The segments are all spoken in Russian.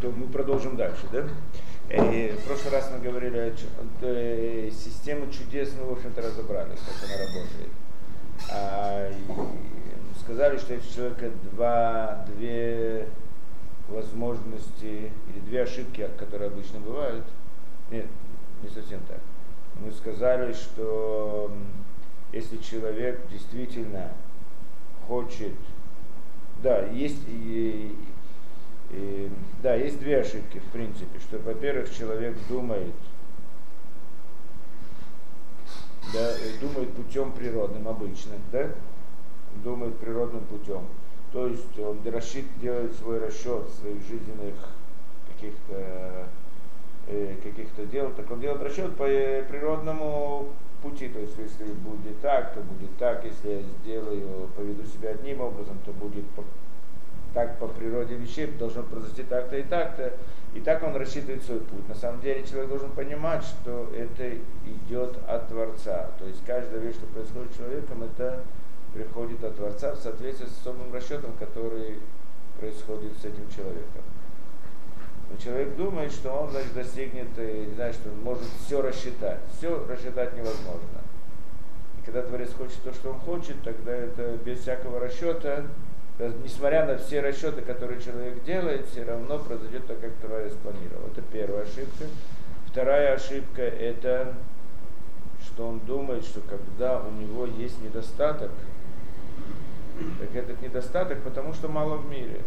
То мы продолжим дальше, да? И в прошлый раз мы говорили о э, систему чудес, мы, в общем-то, разобрали, как она работает. А, сказали, что если у человека два, две возможности или две ошибки, которые обычно бывают, нет, не совсем так. Мы сказали, что если человек действительно хочет, да, есть и, и, да, есть две ошибки в принципе, что, во-первых, человек думает, да, думает путем природным обычным, да, думает природным путем. То есть он рассчит, делает свой расчет своих жизненных каких-то э, каких-то дел, так он делает расчет по э, природному пути, то есть если будет так, то будет так, если я сделаю, поведу себя одним образом, то будет так по природе вещей, должно произойти так-то и так-то. И так он рассчитывает свой путь. На самом деле человек должен понимать, что это идет от Творца. То есть каждая вещь, что происходит с человеком, это приходит от Творца в соответствии с особым расчетом, который происходит с этим человеком. Но человек думает, что он значит, достигнет, э, не знаю, что он может все рассчитать. Все рассчитать невозможно. И когда Творец хочет то, что он хочет, тогда это без всякого расчета, несмотря на все расчеты, которые человек делает, все равно произойдет так, как Творец планировал. Это первая ошибка. Вторая ошибка это, что он думает, что когда у него есть недостаток, так этот недостаток, потому что мало в мире.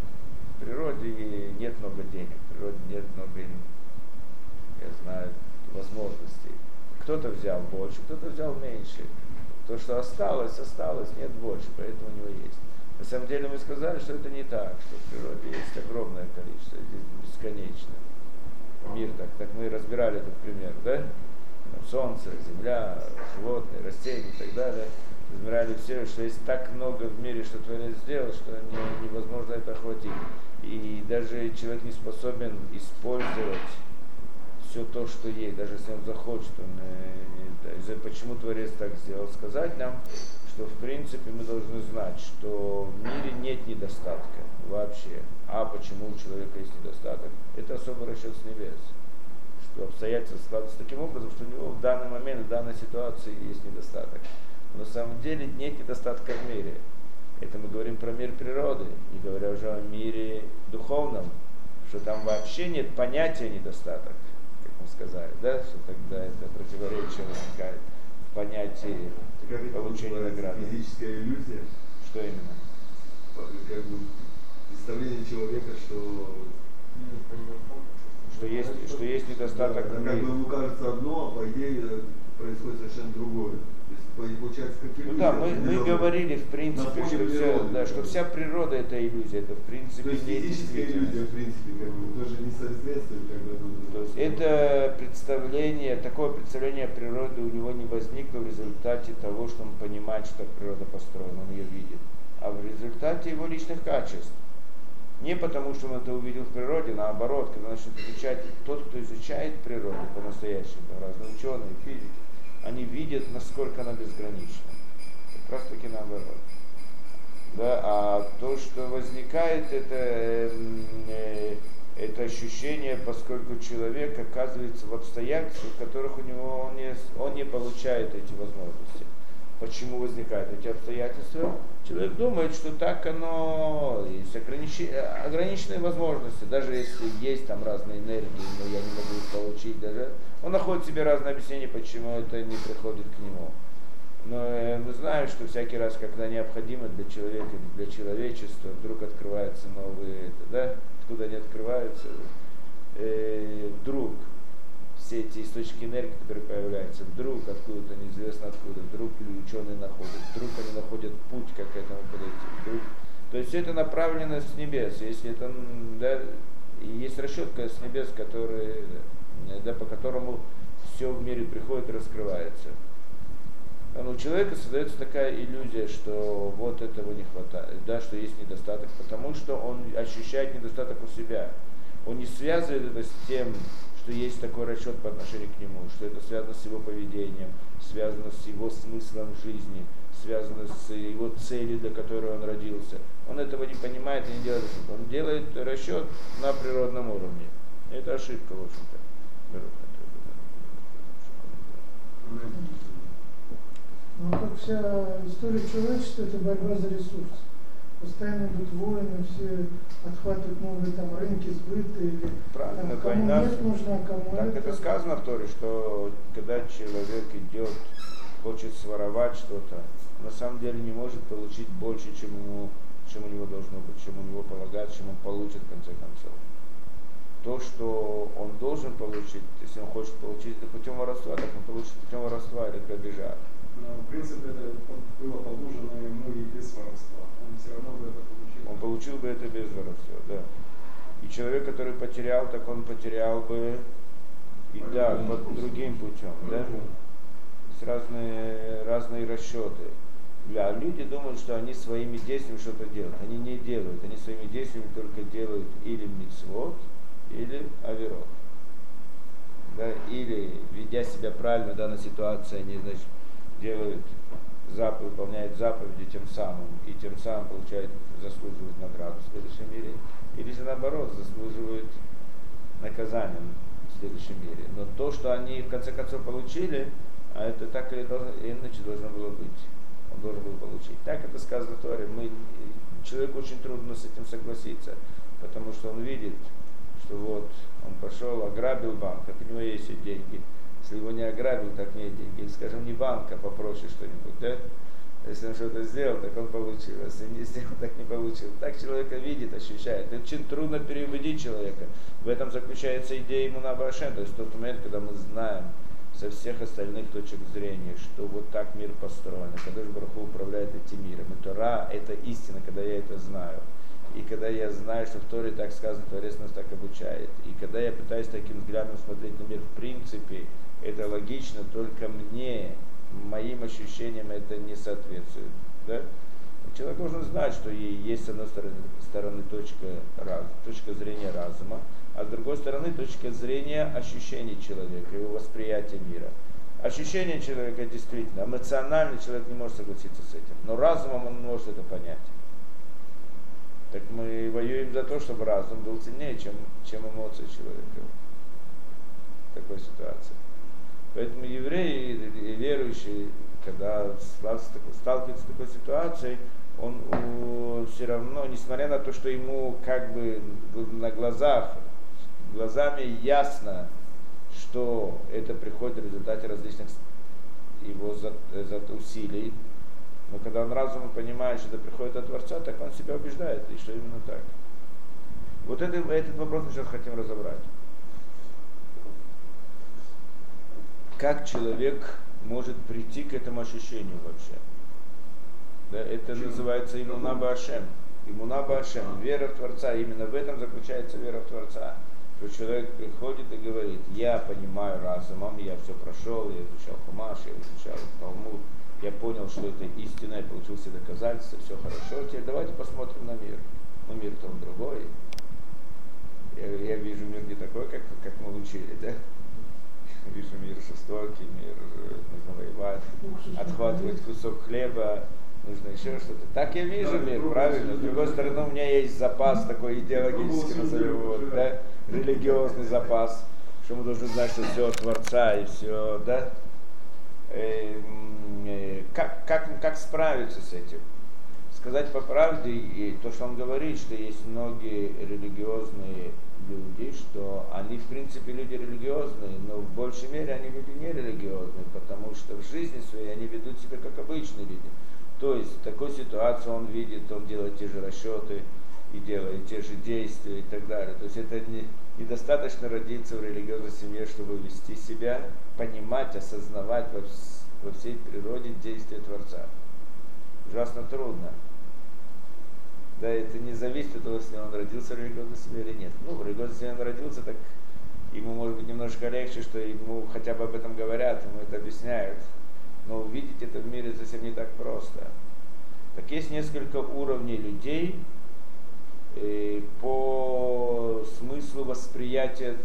В природе нет много денег, в природе нет много, я знаю, возможностей. Кто-то взял больше, кто-то взял меньше. То, что осталось, осталось, нет больше, поэтому у него есть. На самом деле мы сказали, что это не так, что в природе есть огромное количество, здесь бесконечно. Мир так, так мы разбирали этот пример, да? Солнце, земля, животные, растения и так далее измеряли все, что есть так много в мире, что Творец сделал, что не, невозможно это охватить. И даже человек не способен использовать все то, что есть, даже если он захочет, он, э, почему Творец так сделал, сказать нам, что в принципе мы должны знать, что в мире нет недостатка вообще. А почему у человека есть недостаток? Это особый расчет с небес. Что обстоятельства складываются таким образом, что у него в данный момент, в данной ситуации есть недостаток на самом деле нет недостатка в мире. Это мы говорим про мир природы, не говоря уже о мире духовном, что там вообще нет понятия недостаток, как мы сказали, да, что тогда это противоречие возникает в понятии как получения награды. Физическая иллюзия. Что именно? Как бы представление человека, что что есть, что есть недостаток. Да, как бы ему кажется одно, а по идее происходит совершенно другое получается как иллюзия. Ну да, мы, мы говорили в принципе, что, вся, да, что вся природа это иллюзия, это в принципе То есть не иллюзия, в принципе, как бы тоже не соответствует как бы То есть это представление, такое представление природы у него не возникло в результате того, что он понимает, что природа построена, он ее видит, а в результате его личных качеств. Не потому, что он это увидел в природе, наоборот, когда начнет изучать, тот, кто изучает природу по-настоящему, разные ученые, физики, они видят, насколько она безгранична. Как раз таки наоборот. Да, а то, что возникает, это, э, это ощущение, поскольку человек оказывается в обстоятельствах, в которых у него он не, он не получает эти возможности. Почему возникают эти обстоятельства? Человек думает, что так оно, есть ограниченные возможности, даже если есть там разные энергии, но я не могу их получить, даже он находит себе разные объяснения, почему это не приходит к нему. Но э, мы знаем, что всякий раз, когда необходимо для человека, для человечества, вдруг открываются новые, да, откуда они открываются, э, вдруг все эти источники энергии, которые появляются, вдруг откуда-то неизвестно откуда, вдруг ученые находят, вдруг они находят путь, как к этому подойти, вдруг. То есть все это направлено с небес. Если это, да, есть расчетка с небес, которые да, по которому все в мире приходит и раскрывается. Но у человека создается такая иллюзия, что вот этого не хватает, да, что есть недостаток, потому что он ощущает недостаток у себя. Он не связывает это с тем, что есть такой расчет по отношению к нему, что это связано с его поведением, связано с его смыслом жизни, связанное с его целью, для которой он родился. Он этого не понимает и не делает. Он делает расчет на природном уровне. Это ошибка, в общем-то. Ну, как вся история человечества, это борьба за ресурс. Постоянно идут войны, все отхватывают новые там рынки сбыта или Правильно, там, кому война. нет нужно, а кому Так это сказано в Торе, что когда человек идет, хочет своровать что-то, на самом деле не может получить больше, чем ему, чем у него должно быть, чем у него полагается, чем он получит в конце концов. То, что он должен получить, если он хочет получить это путем воровства, так он получит путем воровства или грабежа. Но, в принципе, это было положено ему и без воровства. Он все равно бы это получил. Он получил бы это без воровства, да. И человек, который потерял, так он потерял бы и По да, по другим путем, да. Есть разные, разные расчеты. Да, люди думают, что они своими действиями что-то делают. Они не делают. Они своими действиями только делают или мицвод, или аверот. Да, или, ведя себя правильно в данной ситуации, они, значит, делают заповедь, выполняют заповеди тем самым, и тем самым получают, заслуживают награду в следующем мире. Или же наоборот, заслуживают наказания в следующем мире. Но то, что они в конце концов получили, а это так или иначе должно было быть. Он должен был получить. Так это сказано в Торе. Мы, человеку очень трудно с этим согласиться, потому что он видит, что вот он пошел, ограбил банк, у него есть и деньги. Если его не ограбил, так нет денег. Или, скажем, не банк, а попроще что-нибудь, да? Если он что-то сделал, так он получил. Если не сделал, так не получил. Так человека видит, ощущает. Это очень трудно переубедить человека. В этом заключается идея ему на Башен. То есть тот момент, когда мы знаем со всех остальных точек зрения, что вот так мир построен. И Кадыш Бараху управляет этим миром. И Тора – это истина, когда я это знаю. И когда я знаю, что в Торе так сказано, Творец нас так обучает. И когда я пытаюсь таким взглядом смотреть на мир, в принципе, это логично, только мне, моим ощущениям это не соответствует. Да? Человек должен знать, что есть с одной стороны, стороны точка, раз, точка зрения разума, а с другой стороны точка зрения ощущений человека, его восприятия мира. Ощущение человека действительно, эмоционально человек не может согласиться с этим, но разумом он может это понять. Так мы воюем за то, чтобы разум был сильнее, чем, чем эмоции человека в такой ситуации. Поэтому евреи и верующие, когда сталкиваются с такой ситуацией, он о, все равно, несмотря на то, что ему как бы на глазах, глазами ясно, что это приходит в результате различных его за, за усилий, но когда он разумом понимает, что это приходит от Творца, так он себя убеждает, и что именно так. Вот это, этот вопрос мы сейчас хотим разобрать. Как человек может прийти к этому ощущению вообще? Да, это Почему? называется имуна Башем. Имуна Башем, вера в Творца. Именно в этом заключается вера в Творца. Что человек приходит и говорит, я понимаю разумом, я все прошел, я изучал Хумаш, я изучал Талмуд, я понял, что это истина, я получил все доказательства, все хорошо. Теперь давайте посмотрим на мир. Ну, мир-то он другой. Я, я вижу мир не такой, как, как мы учили, да? Вижу мир жестокий, мир э, нужно воевать, отхватывать кусок хлеба, нужно еще что-то. Так я вижу мир, правильно? С другой стороны, у меня есть запас такой идеологический, назовем его, да? религиозный запас, что мы должны знать, что все от Творца и все, да? Как, как, как справиться с этим? Сказать по правде, и то, что он говорит, что есть многие религиозные люди, что они в принципе люди религиозные, но в большей мере они люди не религиозные, потому что в жизни своей они ведут себя как обычные люди. То есть в такой ситуации он видит, он делает те же расчеты и делает те же действия и так далее. То есть это не, недостаточно родиться в религиозной семье, чтобы вести себя, понимать, осознавать во, вс- во всей природе действия Творца. Ужасно трудно. Да, это не зависит от того, если он родился в религиозной семье или нет. Ну, в религиозной семье он родился, так ему может быть немножко легче, что ему хотя бы об этом говорят, ему это объясняют. Но увидеть это в мире совсем не так просто. Так есть несколько уровней людей э, по смыслу восприятия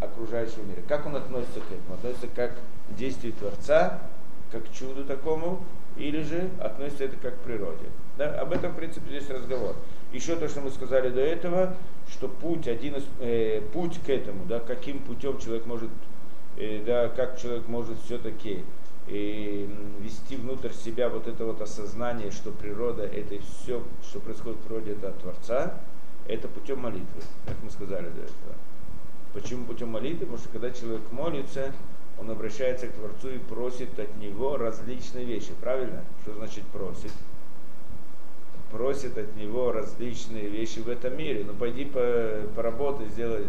окружающего мира. Как он относится к этому? Относится как к действию Творца, как чуду такому, или же относится это как к природе. Да? Об этом, в принципе, здесь разговор. Еще то, что мы сказали до этого, что путь, один из, э, путь к этому, да, каким путем человек может, э, да, как человек может все-таки э, вести внутрь себя вот это вот осознание, что природа это все, что происходит в природе, это от Творца, это путем молитвы, как мы сказали до этого. Почему путем молитвы? Потому что когда человек молится, он обращается к Творцу и просит от него различные вещи. Правильно? Что значит просит? Просит от него различные вещи в этом мире. Ну пойди по, поработай, сделай.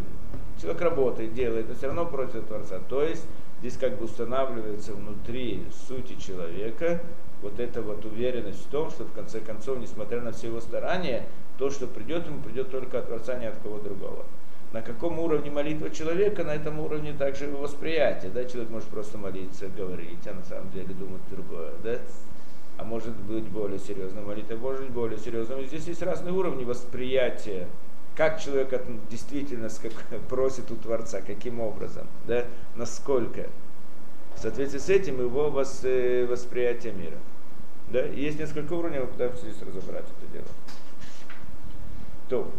Человек работает, делает, но все равно просит от Творца. То есть здесь как бы устанавливается внутри сути человека вот эта вот уверенность в том, что в конце концов, несмотря на все его старания, то, что придет ему, придет только от Творца, не от кого другого на каком уровне молитва человека, на этом уровне также его восприятие. Да? Человек может просто молиться, говорить, а на самом деле думать другое. Да? А может быть более серьезная молитва, может быть более серьезная. Здесь есть разные уровни восприятия. Как человек действительно просит у Творца, каким образом, да? насколько. В соответствии с этим его э, восприятие мира. Да? Есть несколько уровней, мы пытаемся здесь разобрать это дело. То.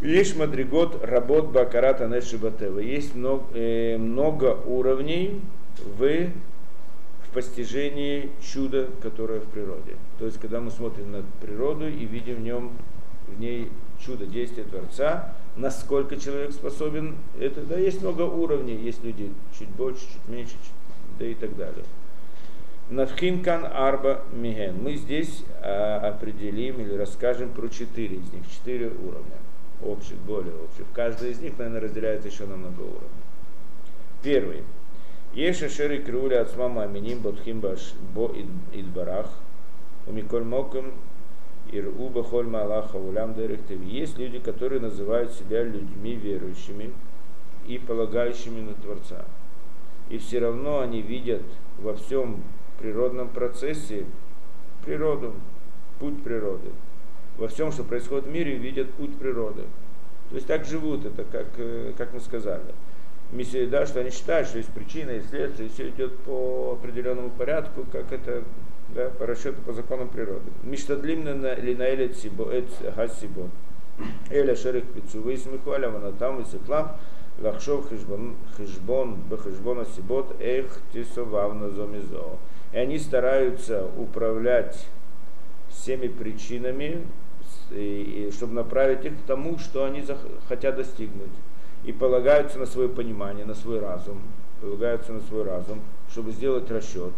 Есть мадригот работ бакарата нешибатева. Есть много, э, много уровней в, в постижении чуда, которое в природе. То есть, когда мы смотрим на природу и видим в нем в ней чудо действия Творца, насколько человек способен, это, да, есть много уровней, есть люди чуть больше, чуть меньше, чуть, да и так далее. Навхинкан Арба Миген. Мы здесь а, определим или расскажем про четыре из них, четыре уровня общих, более общих. Каждый из них, наверное, разделяется еще на много уровней. Первый. Еша шери крули от мама миним ботхим бо идбарах, у миколь моком иру бахоль малаха улям дерехтеви. Есть люди, которые называют себя людьми верующими и полагающими на Творца. И все равно они видят во всем природном процессе природу, путь природы во всем, что происходит в мире, видят путь природы. То есть так живут, это как, э, как мы сказали. Миссия, да, что они считают, что есть причина, есть следствие, все идет по определенному порядку, как это да, по расчету, по законам природы. Миштадлимна линаэлет сибоэт гасибот. Эля шерих пицу высмеху аля ванатам высеклам лахшов хижбон, хижбон бехижбона сибот эх тисовавна зомизо. И они стараются управлять всеми причинами и, и чтобы направить их к тому, что они хотят достигнуть. И полагаются на свое понимание, на свой разум, полагаются на свой разум, чтобы сделать расчет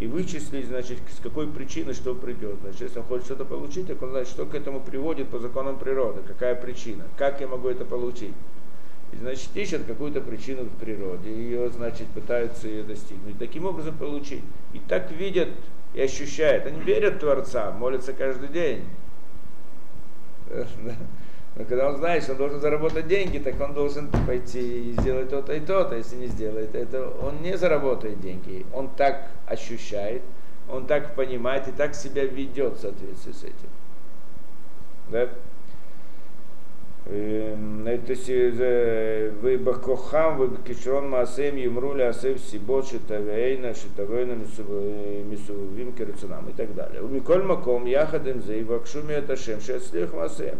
и вычислить, значит, с какой причины что придет. Значит, если он хочет что-то получить, так он знает, что к этому приводит по законам природы, какая причина, как я могу это получить. И, значит, ищет какую-то причину в природе, ее, значит, пытаются ее достигнуть. Таким образом получить. И так видят и ощущают. Они верят в Творца, молятся каждый день. Но когда он знает, что он должен заработать деньги, так он должен пойти и сделать то-то и то-то. Если не сделает это, он не заработает деньги. Он так ощущает, он так понимает и так себя ведет в соответствии с этим. Да? Вы бакохам, вы кишрон маасем, юмрули асев сибот, шитавейна, шитавейна, мисувим керцунам и так далее. У Миколь Маком, Яхадем Зей, Вакшуми Аташем, Шеслих Масем.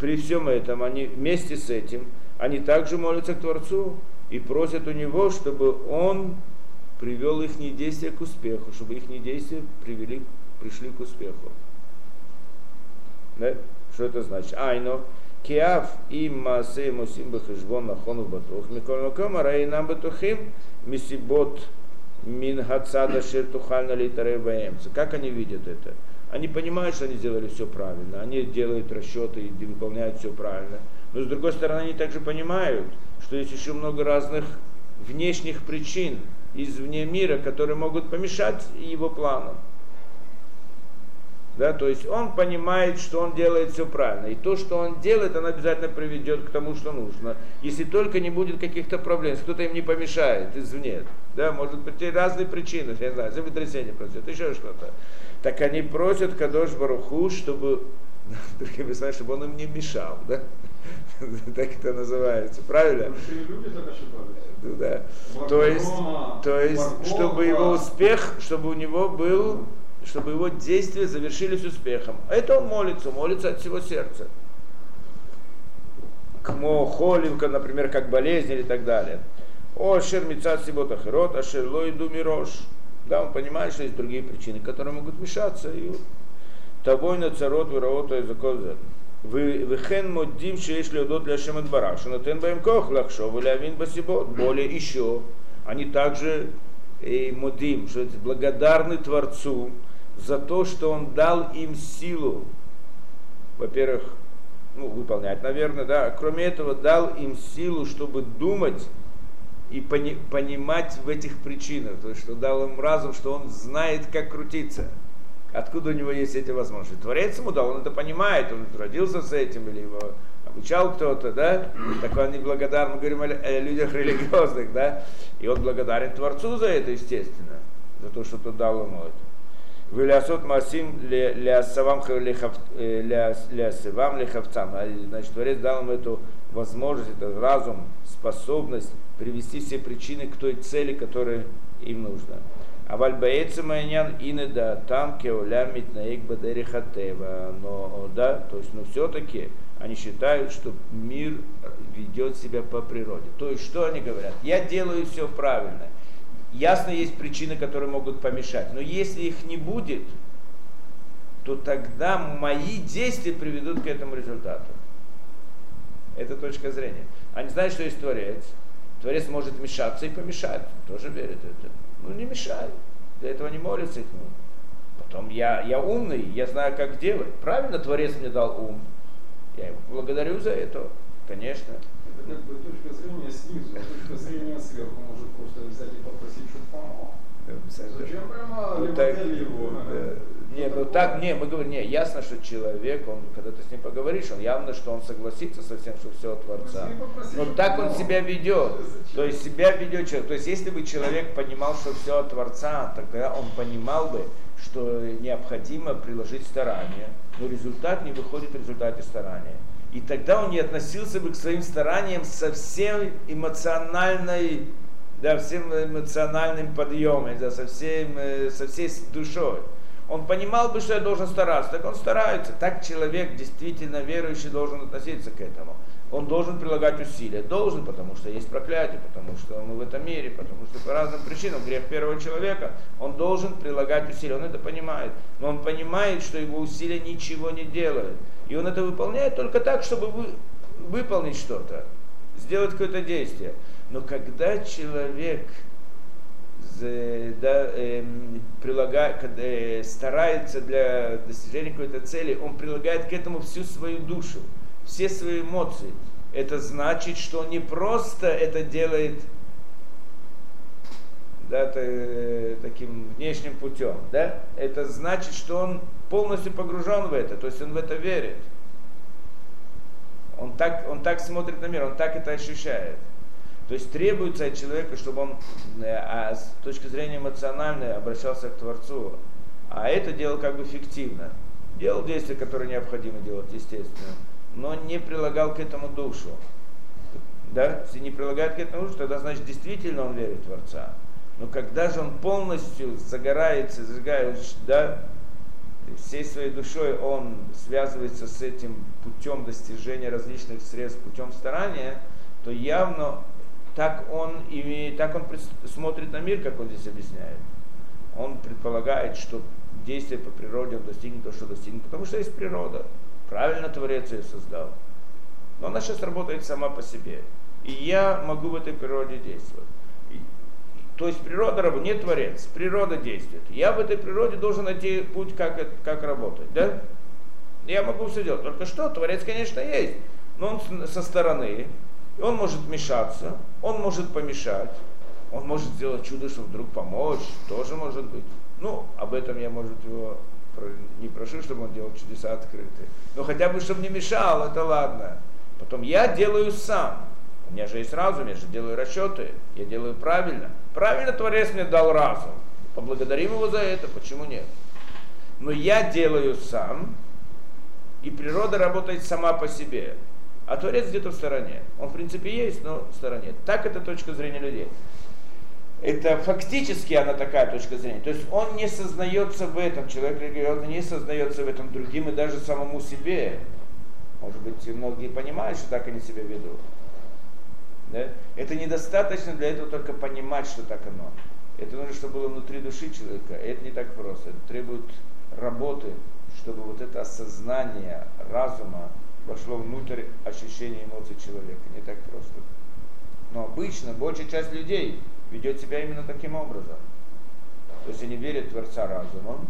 При всем этом, они вместе с этим, они также молятся к Творцу и просят у Него, чтобы Он привел их действия к успеху, чтобы их действия привели, пришли к успеху. Да? Что это значит? Айно, Киав и Маасе Мусим Бахешбон Нахону Батух, Миколь Маком, Раинам Батухим, Мисибот Мин Хацада Ширтухальна Литаребаемца. Как они видят это? Они понимают, что они сделали все правильно, они делают расчеты и выполняют все правильно. Но с другой стороны, они также понимают, что есть еще много разных внешних причин извне мира, которые могут помешать его планам. Да, то есть он понимает, что он делает все правильно. И то, что он делает, он обязательно приведет к тому, что нужно. Если только не будет каких-то проблем, кто-то им не помешает извне. Да, может быть, разные причины, я не знаю, землетрясение произойдет, еще что-то. Так они просят Кадош Баруху, чтобы, другими словами, чтобы он им не мешал. Да? так это называется, правильно? Ошибались. Да. То есть, то есть, чтобы его успех, чтобы у него был чтобы его действия завершились успехом. А это он молится, молится от всего сердца. Кмо холивка, например, как болезнь или так далее. О, шер мецат сибота херот, а шер лойду мирош. Да, он понимает, что есть другие причины, которые могут мешаться. И того на царот вираота и закозет. Вехен моддим шееш леодот для шемет бараш. Шанатен баем кох лахшов или авин басибот. Более еще, они также и модим, что это благодарны Творцу за то, что Он дал им силу, во-первых, ну, выполнять, наверное, да, кроме этого, дал им силу, чтобы думать и пони, понимать в этих причинах, то есть, что дал им разум, что он знает, как крутиться. Откуда у него есть эти возможности? Творец ему дал, он это понимает, он родился с этим, или его обучал кто-то, да, так он неблагодарен, мы говорим о людях религиозных, да, и он благодарен Творцу за это, естественно, за то, что тот дал ему это. Вилясот масим лясавам лясавам лихавцам. Значит, Творец дал им эту возможность, этот разум, способность привести все причины к той цели, которая им нужна. А вальбаэца майнян инеда там кеоля митнаик бадерихатева. Но да, то есть, но все-таки они считают, что мир ведет себя по природе. То есть, что они говорят? Я делаю все правильно. Ясно, есть причины, которые могут помешать. Но если их не будет, то тогда мои действия приведут к этому результату. Это точка зрения. Они знают, что есть Творец. Творец может мешаться и помешать. Тоже верят в это. Ну не мешай. Для этого не молится к нему. Потом я, я умный, я знаю, как делать. Правильно Творец мне дал ум. Я его благодарю за это, конечно. Как бы точка зрения снизу, точка зрения сверху может просто взять и попросить, чтобы помог. Зачем прямо ну, так, его? Да. Не, ну так, не, мы говорим, не, ясно, что человек, он, когда ты с ним поговоришь, он явно, что он согласится со всем, что все от Творца. Но так он себя ведет. То есть себя ведет человек. То есть если бы человек понимал, что все от Творца, тогда он понимал бы, что необходимо приложить старания, но результат не выходит в результате старания. И тогда он не относился бы к своим стараниям со всем эмоциональной, да, всем эмоциональным подъемом, да, со, всем, э, со всей душой. Он понимал бы, что я должен стараться, так он старается. Так человек, действительно верующий, должен относиться к этому он должен прилагать усилия. Должен, потому что есть проклятие, потому что мы в этом мире, потому что по разным причинам, грех первого человека, он должен прилагать усилия. Он это понимает. Но он понимает, что его усилия ничего не делают. И он это выполняет только так, чтобы вы, выполнить что-то, сделать какое-то действие. Но когда человек да, э, прилагает, э, старается для достижения какой-то цели, он прилагает к этому всю свою душу все свои эмоции. Это значит, что он не просто это делает да, это, таким внешним путем. Да? Это значит, что он полностью погружен в это, то есть он в это верит. Он так, он так смотрит на мир, он так это ощущает. То есть требуется от человека, чтобы он э, а с точки зрения эмоциональной обращался к Творцу. А это делал как бы фиктивно. Делал действия, которые необходимо делать, естественно но не прилагал к этому душу. Да? Если не прилагает к этому душу, тогда значит действительно он верит в Творца. Но когда же он полностью загорается, зажигает, да, всей своей душой он связывается с этим путем достижения различных средств, путем старания, то явно так он, имеет, так он смотрит на мир, как он здесь объясняет. Он предполагает, что действие по природе он достигнет то, что достигнет, потому что есть природа. Правильно Творец ее создал. Но она сейчас работает сама по себе. И я могу в этой природе действовать. И, то есть природа не Творец, природа действует. Я в этой природе должен найти путь, как, как работать. Да? Я могу все делать. Только что, Творец, конечно, есть. Но он со стороны. И он может мешаться, он может помешать. Он может сделать чудо, чтобы вдруг помочь. Тоже может быть. Ну, об этом я, может, его не прошу, чтобы он делал чудеса открытые. Но хотя бы, чтобы не мешал, это ладно. Потом я делаю сам. У меня же есть разум, я же делаю расчеты, я делаю правильно. Правильно Творец мне дал разум. Поблагодарим его за это, почему нет? Но я делаю сам, и природа работает сама по себе. А Творец где-то в стороне. Он в принципе есть, но в стороне. Так это точка зрения людей. Это фактически она такая точка зрения. То есть он не сознается в этом, человек религиозный не сознается в этом другим и даже самому себе. Может быть, многие понимают, что так они себя ведут. Да? Это недостаточно для этого только понимать, что так оно. Это нужно, чтобы было внутри души человека. Это не так просто. Это требует работы, чтобы вот это осознание разума вошло внутрь ощущения эмоций человека. Не так просто. Но обычно большая часть людей ведет себя именно таким образом. То есть они верят в Творца разумом,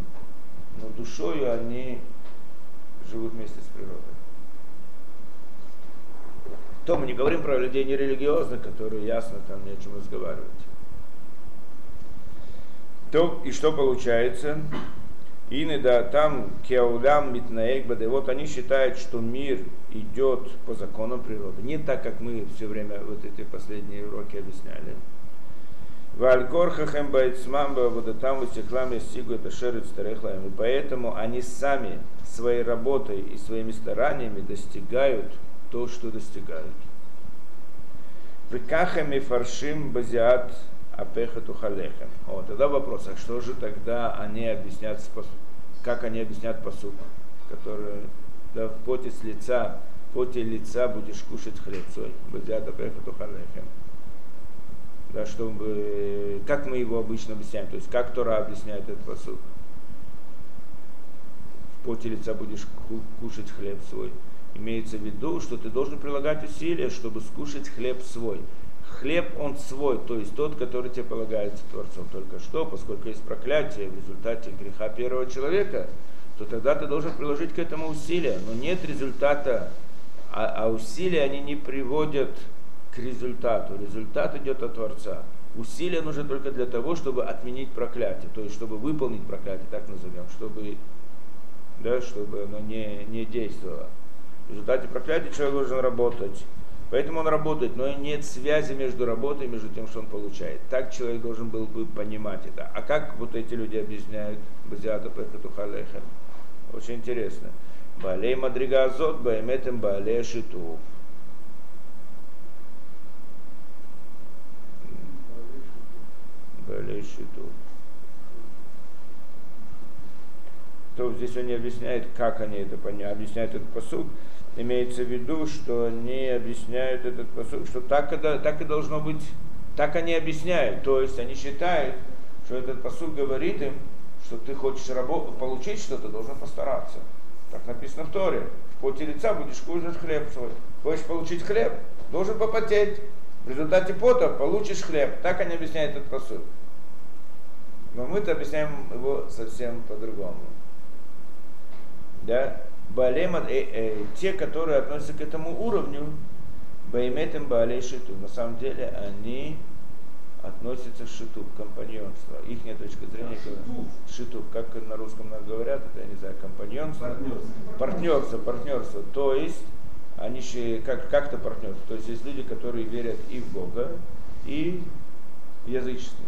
но душою они живут вместе с природой. То мы не говорим про людей нерелигиозных, которые ясно там не о чем разговаривать. То, и что получается? Ины да там кеулям митнаек баде. Вот они считают, что мир идет по законам природы. Не так, как мы все время вот эти последние уроки объясняли. Валькорхахем байцмамба вот там высеклам стигу это шерит старехлаем. И поэтому они сами своей работой и своими стараниями достигают то, что достигают. Прикахами фаршим базиат апехату халехем. О, тогда вопрос, а что же тогда они объяснят, как они объяснят посуд, который да, в поте с лица, в поте лица будешь кушать хлеб свой, базиат апехату халехем. Да, чтобы, как мы его обычно объясняем, то есть как Тора объясняет этот посуд. В поте лица будешь кушать хлеб свой. Имеется в виду, что ты должен прилагать усилия, чтобы скушать хлеб свой хлеб он свой, то есть тот, который тебе полагается Творцом. Только что, поскольку есть проклятие в результате греха первого человека, то тогда ты должен приложить к этому усилия. Но нет результата, а, а усилия они не приводят к результату. Результат идет от Творца. Усилия нужны только для того, чтобы отменить проклятие, то есть чтобы выполнить проклятие, так назовем, чтобы, да, чтобы оно не, не действовало. В результате проклятия человек должен работать Поэтому он работает, но нет связи между работой и между тем, что он получает. Так человек должен был бы понимать это. А как вот эти люди объясняют Базиата Пехатухалехем? Очень интересно. Балей Мадрига Азот, Баеметем Балей Шитув. Балей Шитув. То здесь он не объясняет, как они это поняли, объясняет этот посуд имеется в виду, что они объясняют этот посыл, что так, это, так и должно быть, так они объясняют. То есть они считают, что этот посыл говорит им, что ты хочешь работу, получить что-то, должен постараться. Так написано в Торе. В поте лица будешь кушать хлеб свой. Хочешь получить хлеб, должен попотеть. В результате пота получишь хлеб. Так они объясняют этот посыл. Но мы-то объясняем его совсем по-другому. Да? Балема, э, э, те, которые относятся к этому уровню, Байметем Баалей Шиту, на самом деле они относятся к шиту, к компаньонству. Их точка зрения к шиту, как на русском говорят, это я не знаю, компаньонство. Партнерство. Партнерство, партнерство. То есть они как, как-то партнерство. То есть есть люди, которые верят и в Бога, и в язычество.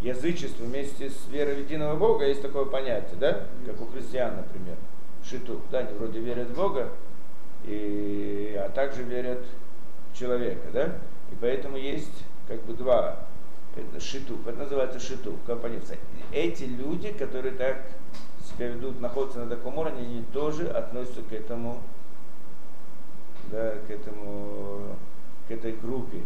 Язычество вместе с верой в единого Бога есть такое понятие, да? Как у христиан, например шиту. Да, они вроде верят в Бога, и, а также верят в человека, да? И поэтому есть как бы два это шиту, это называется шиту, компоненция. Эти люди, которые так себя ведут, находятся на таком уровне, они тоже относятся к этому, да, к этому, к этой группе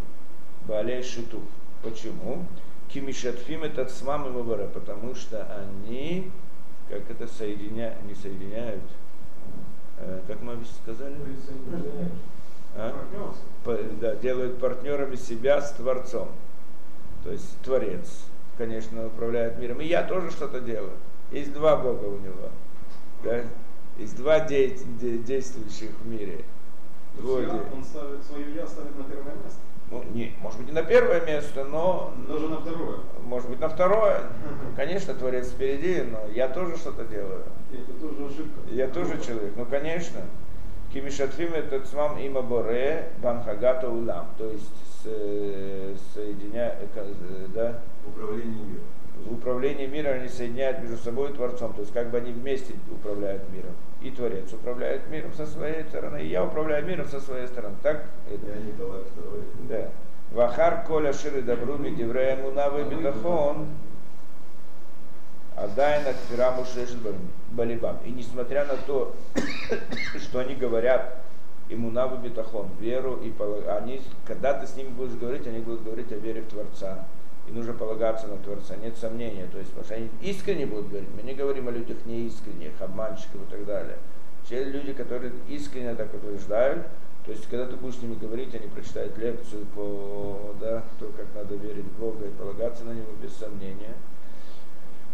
Балей Шиту. Почему? Кимишатфим это с мамой потому что они как это соединяют, не соединяют, э, как мы сказали? А? По, да, делают партнерами себя с Творцом. То есть Творец, конечно, управляет миром. И я тоже что-то делаю. Есть два Бога у него. Да? Есть два де- де- действующих в мире. Двое. Он ставит свое я ставит на первое место ну, не, может быть, не на первое место, но... Даже на второе. Может быть, на второе. Конечно, Творец впереди, но я тоже что-то делаю. Это тоже ошибка. Я тоже человек, ну, конечно. Кимишатфим это цмам има боре банхагата улам. То есть соединяя, э, да? Управление миром. В управлении миром они соединяют между собой и Творцом. То есть как бы они вместе управляют миром и Творец управляет миром со своей стороны, и я управляю миром со своей стороны. Так? Это... Я Николай II. Да. Вахар коля ширы добру медиврея мунавы бетахон, Адайна кфираму балибам. И несмотря на то, что они говорят имунаву бетахон, веру, и они, когда ты с ними будешь говорить, они будут говорить о вере в Творца. И нужно полагаться на Творца, нет сомнения. То есть, потому что они искренне будут говорить. Мы не говорим о людях неискренних, обманщиков и так далее. Те люди, которые искренне так утверждают, то есть, когда ты будешь с ними говорить, они прочитают лекцию по, да, то, как надо верить в Бога и полагаться на Него без сомнения.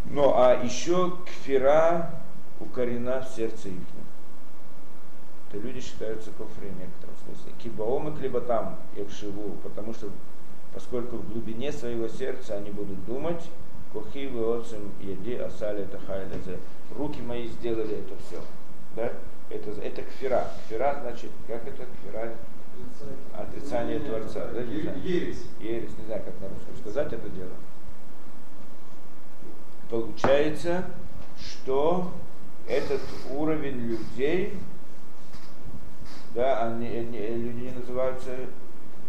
Ну, а еще кфира укорена в сердце их. То люди считаются кофры в некотором смысле. Кибаом и клеботам якшиву, потому что поскольку в глубине своего сердца они будут думать, кохи отцем еди асали тахайлезе. Руки мои сделали это все. Да? Это, это кфира. Кфира значит, как это кфира? Отрицание Творца. Да, не знаю. Ересь. Ересь, не знаю, как на русском сказать это дело. Получается, что этот уровень людей, да, они, они, люди не называются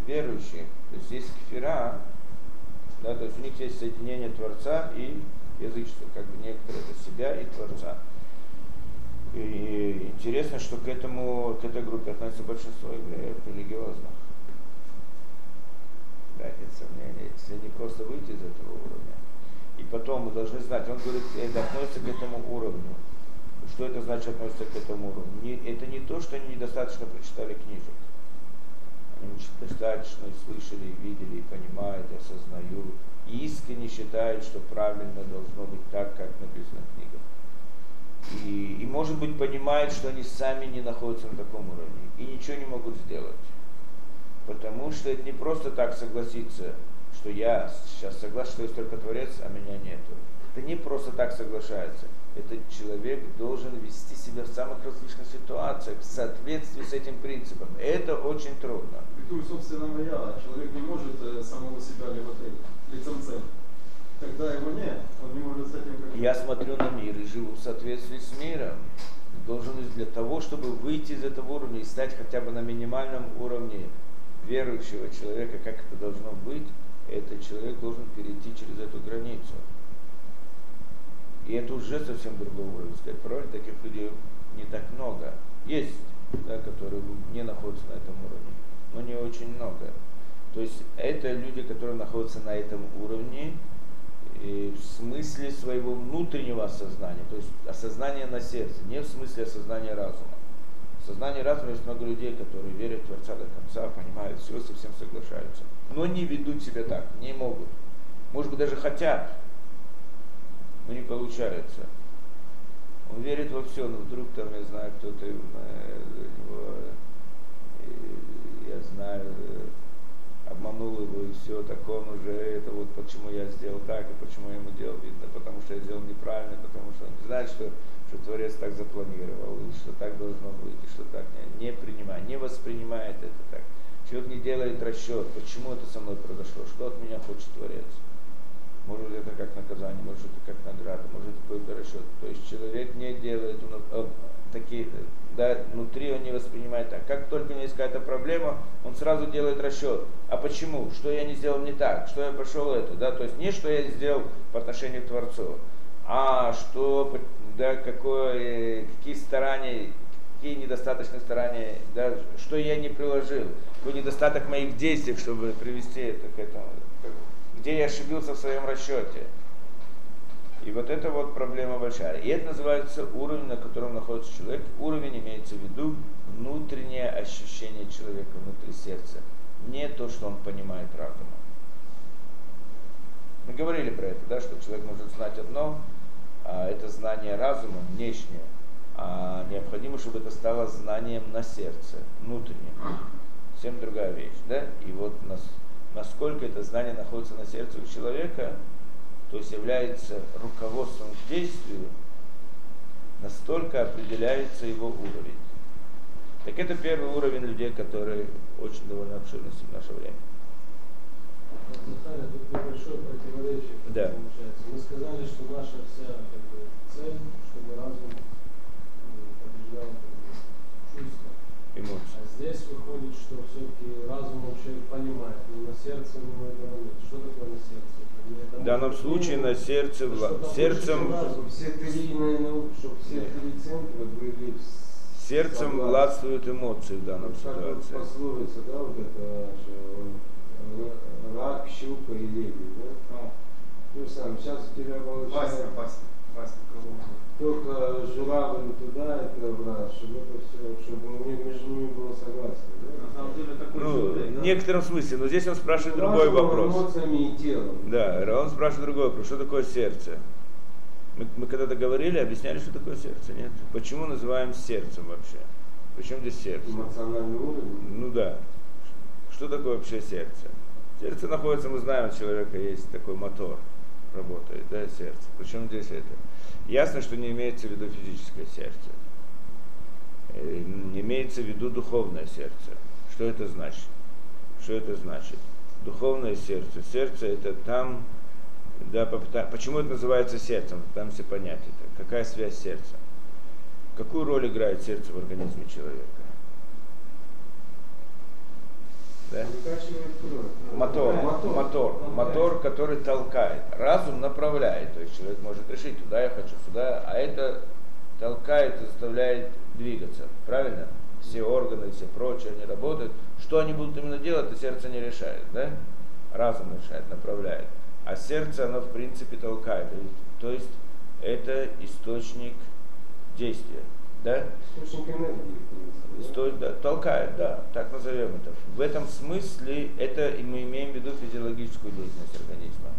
верующие. То есть есть кфира, да, то есть у них есть соединение Творца и язычества, как бы некоторые это себя и Творца. И интересно, что к этому, к этой группе относится большинство евреев религиозных. Да, нет сомнений. Если не просто выйти из этого уровня. И потом мы должны знать, он говорит, это относится к этому уровню. Что это значит относится к этому уровню? Не, это не то, что они недостаточно прочитали книжек. Они достаточно слышали, видели, и понимают, и осознают. И искренне считают, что правильно должно быть так, как написано в книгах и, и, может быть, понимают, что они сами не находятся на таком уровне и ничего не могут сделать. Потому что это не просто так согласиться, что я сейчас согласен, что есть только Творец, а меня нету. Это не просто так соглашается. Этот человек должен вести себя в самых различных ситуациях в соответствии с этим принципом. Это очень трудно. Культура собственного я. Человек не может э, самого себя лицом цель когда его нет, он не может с этим как Я смотрю на мир и живу в соответствии с миром. Должен для того, чтобы выйти из этого уровня и стать хотя бы на минимальном уровне верующего человека, как это должно быть, этот человек должен перейти через эту границу. И это уже совсем другой уровень. Сказать, правильно, таких людей не так много. Есть, да, которые не находятся на этом уровне, но не очень много. То есть это люди, которые находятся на этом уровне, в смысле своего внутреннего осознания, то есть осознание на сердце, не в смысле осознания разума. Сознание разума есть много людей, которые верят в Творца до конца, понимают все, совсем соглашаются. Но не ведут себя так, не могут. Может быть, даже хотят, но не получается. Он верит во все, но вдруг там, я знаю, кто-то, э, я знаю, обманул его и все, так он уже, это вот почему я сделал так, и почему я ему делал, видно, потому что я сделал неправильно, потому что он не знает, что, что Творец так запланировал, и что так должно быть, и что так не, не принимает, не воспринимает это так. Человек не делает расчет, почему это со мной произошло, что от меня хочет Творец. Может это как наказание, может это как награда, может это какой-то расчет. То есть человек не делает он, такие да, внутри он не воспринимает так. Как только у него есть какая-то проблема, он сразу делает расчет. А почему? Что я не сделал не так? Что я пошел это? Да? То есть не что я сделал по отношению к Творцу, а что, да, какое, какие старания, какие недостаточные старания, да, что я не приложил, какой недостаток моих действий, чтобы привести это к этому, где я ошибился в своем расчете. И вот это вот проблема большая. И это называется уровень, на котором находится человек. Уровень имеется в виду внутреннее ощущение человека внутри сердца. Не то, что он понимает разумом. Мы говорили про это, да, что человек может знать одно, а это знание разума, внешнее, а необходимо, чтобы это стало знанием на сердце, внутренним. Совсем другая вещь, да? И вот нас, насколько это знание находится на сердце у человека, то есть является руководством к действию, настолько определяется его уровень. Так это первый уровень людей, которые очень довольно обширны в наше время. Наталья, тут небольшое противоречие да. получается. Мы сказали, что наша вся как бы, цель, чтобы разум побеждал как бы, чувства. Эмоции. А здесь выходит, что все-таки разумом человек понимает, но на сердце у него этого нет. Что такое на сердце? В данном случае на сердце, вла- сердцем, чем разум. Все три- Серийная наука, чтобы все Нет. три центра были в- сердцем властвуют эмоции в данном ситуации. пословица, да, вот это, э, рак, щука и лебедь, да? Ну, Ну сам, сейчас у тебя получается Только журавль туда, это враг, чтобы это все, чтобы между ними было согласие. Да? На самом деле такой Ну, человек, в да? некотором смысле, но здесь он спрашивает другой Разумом, вопрос. эмоциями и телом. Да, он спрашивает другой вопрос, что такое сердце? Мы, мы когда-то говорили, объясняли, что такое сердце, нет? Почему называем сердцем вообще? Причем здесь сердце? Эмоциональный уровень. Ну да. Что такое вообще сердце? Сердце находится, мы знаем, у человека есть такой мотор, работает, да, сердце. Причем здесь это? Ясно, что не имеется в виду физическое сердце. Э, Имеется в виду духовное сердце. Что это значит? Что это значит? Духовное сердце. Сердце это там, да, почему это называется сердцем? Там все понять это. Какая связь сердца? Какую роль играет сердце в организме человека? Да? Мотор, мотор, мотор, мотор, который толкает. Разум направляет, то есть человек может решить, туда я хочу, сюда, а это толкает и заставляет двигаться. Правильно? Все органы, все прочее, они работают. Что они будут именно делать, это сердце не решает, да? Разум решает, направляет. А сердце, оно в принципе толкает. То То есть это источник действия, да? Источник энергии, толкает, да, так назовем это. В этом смысле это и мы имеем в виду физиологическую деятельность организма.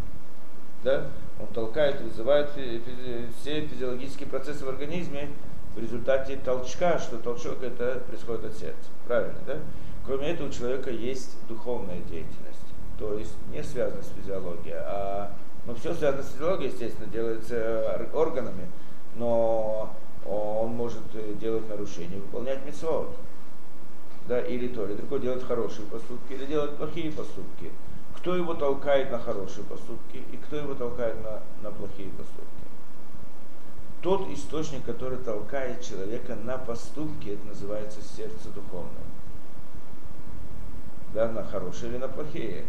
Да? Он толкает, вызывает фи- физи- все физиологические процессы в организме в результате толчка, что толчок это происходит от сердца. Правильно, да? Кроме этого, у человека есть духовная деятельность, то есть не связана с физиологией, а ну, все связано с физиологией, естественно, делается ор- органами, но он может э, делать нарушения, выполнять митцвот. Да, или то, или другой делать хорошие поступки, или делать плохие поступки. Кто его толкает на хорошие поступки и кто его толкает на, на плохие поступки? Тот источник, который толкает человека на поступки, это называется сердце духовное. Да, на хорошие или на плохие.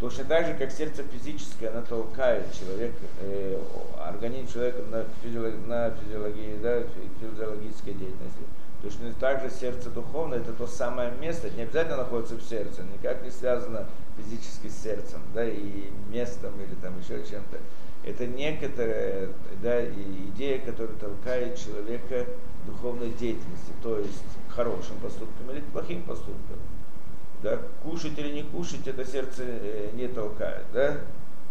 Точно так же, как сердце физическое, оно толкает человека, э, организм человека на, физиолог, на физиологии, да, фи- физиологической деятельности. Точно так же сердце духовное это то самое место, не обязательно находится в сердце, никак не связано физически с сердцем, да, и местом или там еще чем-то. Это некоторая да, идея, которая толкает человека к духовной деятельности, то есть к хорошим поступкам или к плохим поступкам. Да? Кушать или не кушать, это сердце э, не толкает. Да?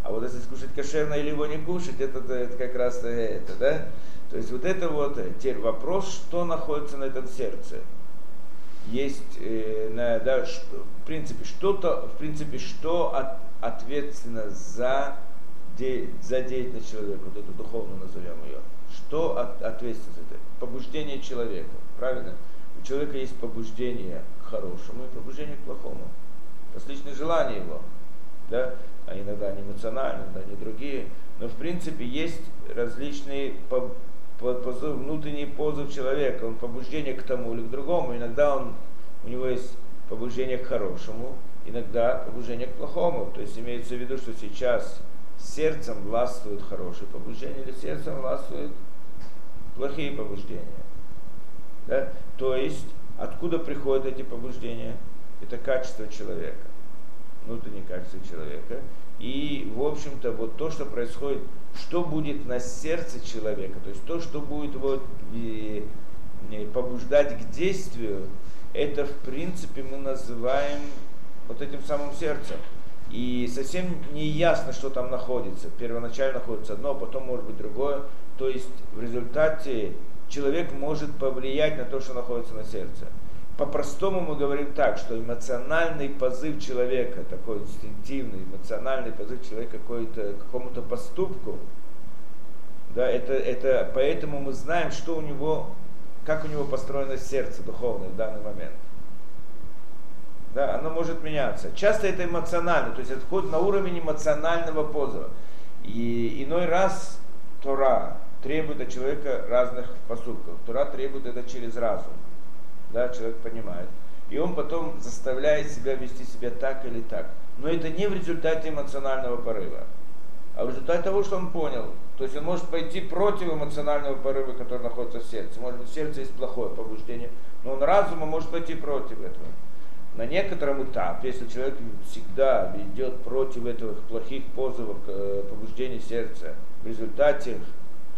А вот если скушать кошерно или его не кушать, это, это как раз это, да? То есть вот это вот э, теперь вопрос, что находится на этом сердце. Есть, э, на, да, в принципе, что-то, в принципе, что от, ответственно за, де, за деятельность человека, вот эту духовную назовем ее. Что от, ответственно за это? Побуждение человека, правильно? У человека есть побуждение хорошему и побуждение к плохому. Различные желания его, да? а иногда они эмоциональные, иногда они другие. Но в принципе есть различные по, по, позыв, внутренний позыв человека, он побуждение к тому или к другому. Иногда он, у него есть побуждение к хорошему, иногда побуждение к плохому. То есть имеется в виду, что сейчас сердцем властвуют хорошие побуждения или сердцем властвуют плохие побуждения. Да? То есть, откуда приходят эти побуждения? Это качество человека, внутреннее качество человека. И, в общем-то, вот то, что происходит, что будет на сердце человека, то есть то, что будет э, побуждать к действию, это, в принципе, мы называем вот этим самым сердцем. И совсем не ясно, что там находится. Первоначально находится одно, а потом может быть другое. То есть в результате человек может повлиять на то, что находится на сердце. По-простому мы говорим так, что эмоциональный позыв человека, такой инстинктивный эмоциональный позыв человека к какому-то поступку, да, это, это, поэтому мы знаем, что у него, как у него построено сердце духовное в данный момент. Да, оно может меняться. Часто это эмоционально, то есть входит на уровень эмоционального позыва. И иной раз Тора требует от человека разных поступков. Тора требует это через разум. Да, человек понимает. и он потом заставляет себя вести себя так или так. Но это не в результате эмоционального порыва, а в результате того, что он понял. То есть он может пойти против эмоционального порыва, который находится в сердце. Может быть, в сердце есть плохое побуждение, но он разумом может пойти против этого. На некотором этапе, если человек всегда идет против этих плохих позывов, э, побуждений сердца, в результате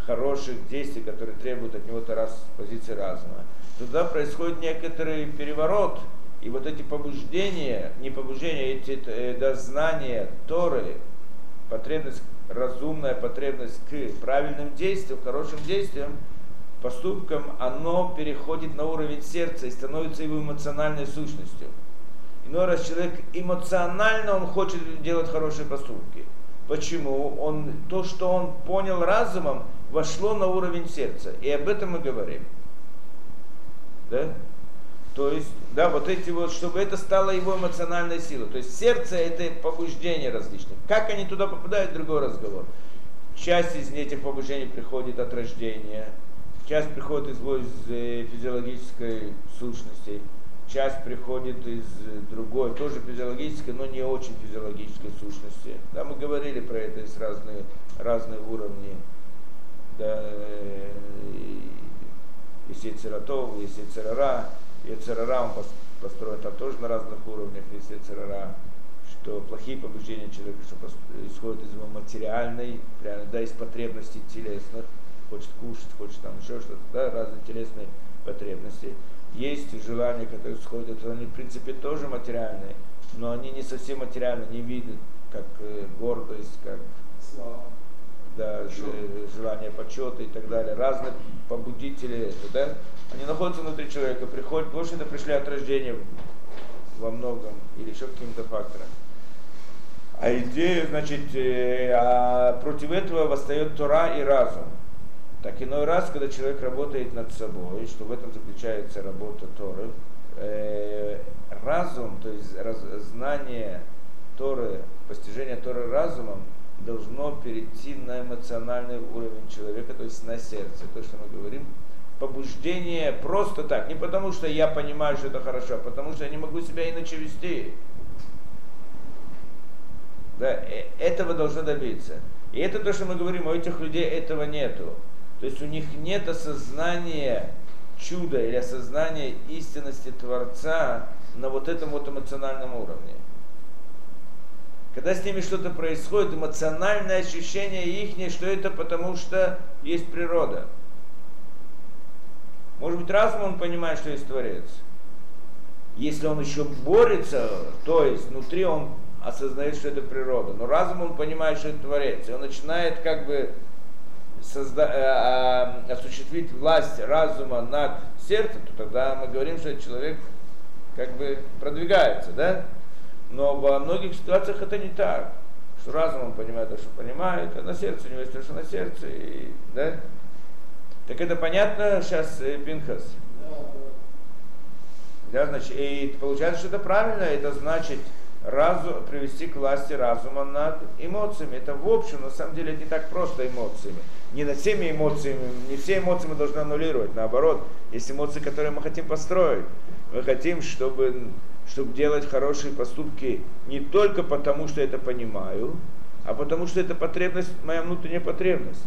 хороших действий, которые требуют от него раз позиции разума, тогда происходит некоторый переворот, и вот эти побуждения, не побуждения, эти э, дознания Торы, потребность, разумная потребность к правильным действиям, хорошим действиям, поступкам, оно переходит на уровень сердца и становится его эмоциональной сущностью. Иной раз человек эмоционально он хочет делать хорошие поступки. Почему? Он, то, что он понял разумом, вошло на уровень сердца. И об этом мы говорим. Да? То есть, да, вот эти вот, чтобы это стало его эмоциональной силой. То есть сердце это побуждения различные. Как они туда попадают, другой разговор. Часть из этих побуждений приходит от рождения, часть приходит из, из э, физиологической сущности, часть приходит из другой, тоже физиологической, но не очень физиологической сущности. Да, мы говорили про это, есть разные, разные уровни. Да, есть Ецератов, есть Ецерара. Ецерара он построен там тоже на разных уровнях, есть Ецерара что плохие побуждения человека что исходят из его материальной, прямо, да, из потребностей телесных, хочет кушать, хочет там еще что-то, да, разные телесные потребности. Есть желания, которые исходят, они в принципе тоже материальные, но они не совсем материальные, не видят, как э, гордость, как слава, да, желание почета и так далее. Разные побудители, это, да, они находятся внутри человека, приходят, потому это пришли от рождения во многом или еще каким-то фактором. А идея, значит, э, а против этого восстает Тора и разум. Так иной раз, когда человек работает над собой, что в этом заключается работа Торы, э, разум, то есть раз, знание Торы, постижение Торы разумом должно перейти на эмоциональный уровень человека, то есть на сердце, то, что мы говорим, побуждение просто так, не потому что я понимаю, что это хорошо, а потому что я не могу себя иначе вести. Да, э, этого должно добиться. И это то, что мы говорим, у этих людей этого нету. То есть у них нет осознания чуда или осознания истинности Творца на вот этом вот эмоциональном уровне. Когда с ними что-то происходит, эмоциональное ощущение их, что это потому что есть природа. Может быть, разум он понимает, что есть Творец. Если он еще борется, то есть внутри он осознает, что это природа. Но разум он понимает, что это Творец. И он начинает как бы созда- э, э, осуществить власть разума над сердцем, то тогда мы говорим, что человек как бы продвигается, да? Но во многих ситуациях это не так. Что разум он понимает то, что понимает, а на сердце у него есть то, что на сердце, и, да? Так это понятно сейчас, э, Пинхас? Да, значит, и получается, что это правильно, это значит, разум, привести к власти разума над эмоциями. Это в общем, на самом деле, не так просто эмоциями. Не над всеми эмоциями, не все эмоции мы должны аннулировать. Наоборот, есть эмоции, которые мы хотим построить. Мы хотим, чтобы, чтобы делать хорошие поступки не только потому, что я это понимаю, а потому что это потребность, моя внутренняя потребность.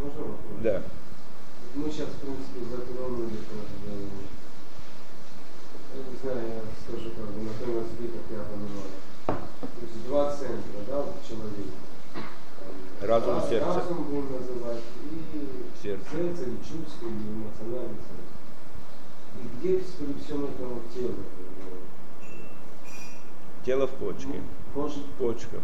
Можно вопрос? Да. Мы сейчас, в принципе, тоже я не знаю, я скажу как бы на том языке, как я понимаю. То есть два центра, да, в человеке. Разум и сердце. Разум будем называть, и Сердце. сердце, или чувство, или эмоциональное центр. И где при всем этом тело? Тело в почке. Может, В почках.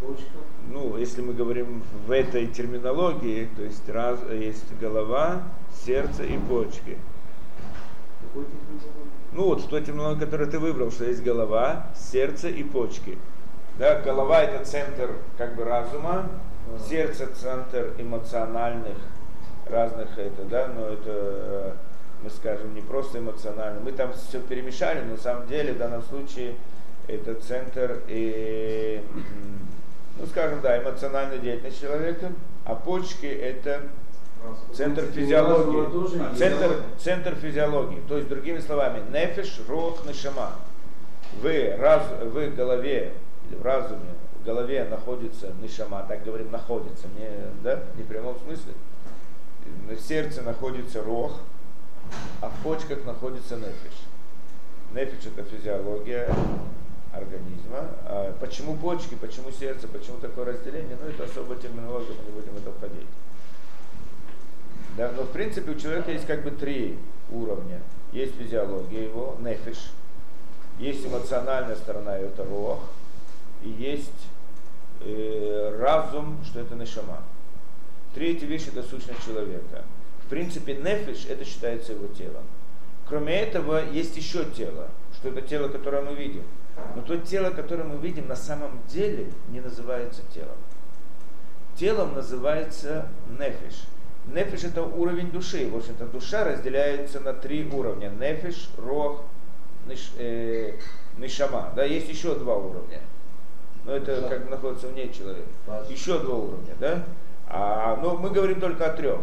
почка? Ну, если мы говорим в этой терминологии, то есть раз, есть голова, сердце и почки. Какой? Ну вот в той терминологии, которую ты выбрал, что есть голова, сердце и почки. Да, голова это центр как бы разума, сердце центр эмоциональных разных это, да, но это э, мы скажем не просто эмоционально. Мы там все перемешали, но на самом деле в данном случае это центр и, ну скажем, да, эмоциональной деятельности человека, а почки это Центр физиологии. Центр, центр физиологии. То есть, другими словами, нефиш, рох, нешама. Вы, раз, вы в голове, в разуме, в голове находится нишама, так говорим, находится, не, да, не в прямом смысле. В сердце находится рох, а в почках находится нефиш. Нефиш это физиология организма. А почему почки, почему сердце, почему такое разделение, ну это особая терминология, мы не будем в это входить. Да, но в принципе у человека есть как бы три уровня. Есть физиология его, нефиш, есть эмоциональная сторона, это рох, и есть э, разум, что это нешама. Третья вещь это сущность человека. В принципе, нефиш это считается его телом. Кроме этого, есть еще тело, что это тело, которое мы видим. Но то тело, которое мы видим, на самом деле не называется телом. Телом называется нефиш. Нефиш это уровень души. В общем-то, душа разделяется на три уровня. Нефиш, рох, ниш, э, нишама. Да, есть еще два уровня. Но это как бы находится вне человека. Еще два уровня, да? А, но мы говорим только о трех.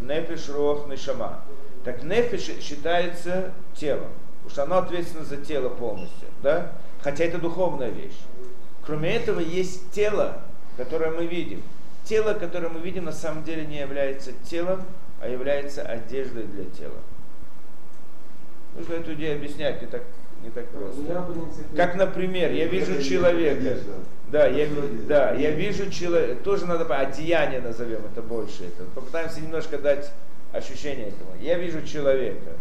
Нефиш, рох, нишама. Так нефиш считается телом, потому что оно ответственно за тело полностью, да? Хотя это духовная вещь. Кроме этого есть тело, которое мы видим. Тело, которое мы видим, на самом деле не является телом, а является одеждой для тела. Нужно эту идею объяснять, не так, не так просто. В принципе, Как, например, я вижу человека. Да, я, да, я вижу человека, тоже надо, одеяние назовем это больше. Это. Попытаемся немножко дать ощущение этого. Я вижу человека,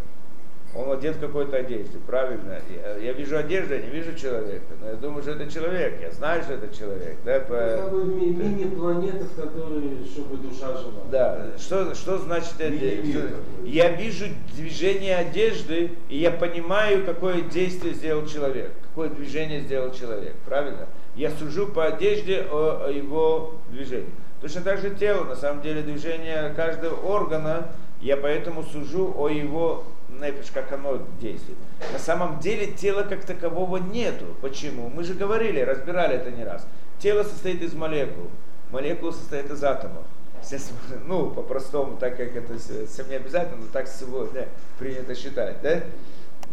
он одет в какой-то одежде, правильно? Я, я вижу одежду, я не вижу человека, но я думаю, что это человек, я знаю, что это человек. Да, по- Как бы ми- мини-планета, в которой, чтобы душа жила. Да, что, что значит это? Такой. Я вижу движение одежды, и я понимаю, какое действие сделал человек, какое движение сделал человек, правильно? Я сужу по одежде о, о его движении. Точно так же тело, на самом деле, движение каждого органа, я поэтому сужу о его нефиш, как оно действует. На самом деле тела как такового нету. Почему? Мы же говорили, разбирали это не раз. Тело состоит из молекул. Молекулы состоят из атомов. Сейчас, ну, по-простому, так как это совсем не обязательно, но так сегодня принято считать, да?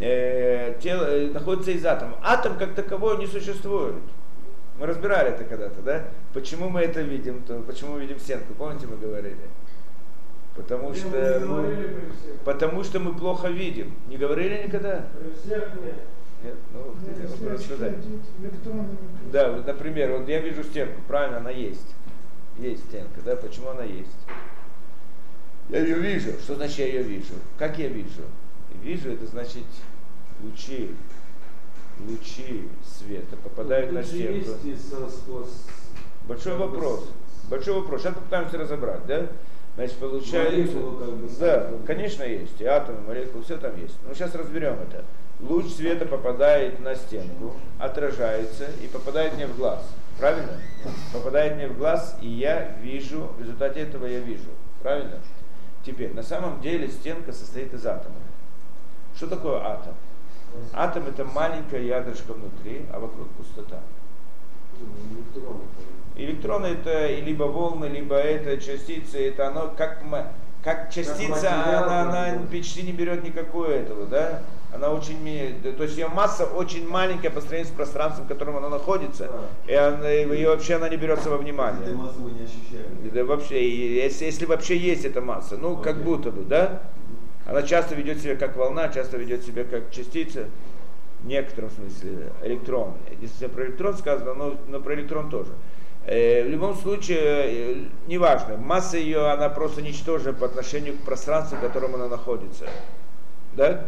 Э, тело э, находится из атомов. Атом как таковой не существует. Мы разбирали это когда-то, да? Почему мы это видим, то, почему мы видим стенку, помните, мы говорили? Потому что, мы- потому что мы плохо видим. Не говорили никогда? При всех нет. Нет, ну, Ну, рассказать. одеть электронными Да, вот, например, вот я вижу стенку, правильно, она есть. Есть стенка, да, почему она есть? Я ее вижу. Что значит я ее вижу? Как я вижу? Вижу, это значит лучи, лучи света попадают Тут на стенку. Большой вопрос. Большой вопрос. Сейчас попытаемся разобрать, да? Значит, получается... Молекулы как бы Да, конечно есть. И атомы, молекулы, все там есть. Но сейчас разберем это. Луч света попадает на стенку, отражается и попадает мне в глаз. Правильно? Попадает мне в глаз, и я вижу, в результате этого я вижу. Правильно? Теперь, на самом деле стенка состоит из атомов. Что такое атом? Атом это маленькое ядрышко внутри, а вокруг пустота. Ну, электроны, как бы. Электроны это либо волны, либо это частицы, это оно как, как частица, материал, она, как она бы. почти не берет никакого этого, да? Она очень, то есть ее масса очень маленькая по сравнению с пространством, в котором она находится, Да. и, она, и вообще она не берется во внимание. Этой массы мы не ощущаем. Да вообще, если, если вообще есть эта масса, ну как Окей. будто бы, да? Она часто ведет себя как волна, часто ведет себя как частица, в некотором смысле электрон. Если про электрон сказано, но, но про электрон тоже. Э, в любом случае, э, неважно, масса ее, она просто ничтожна по отношению к пространству, в котором она находится. Да?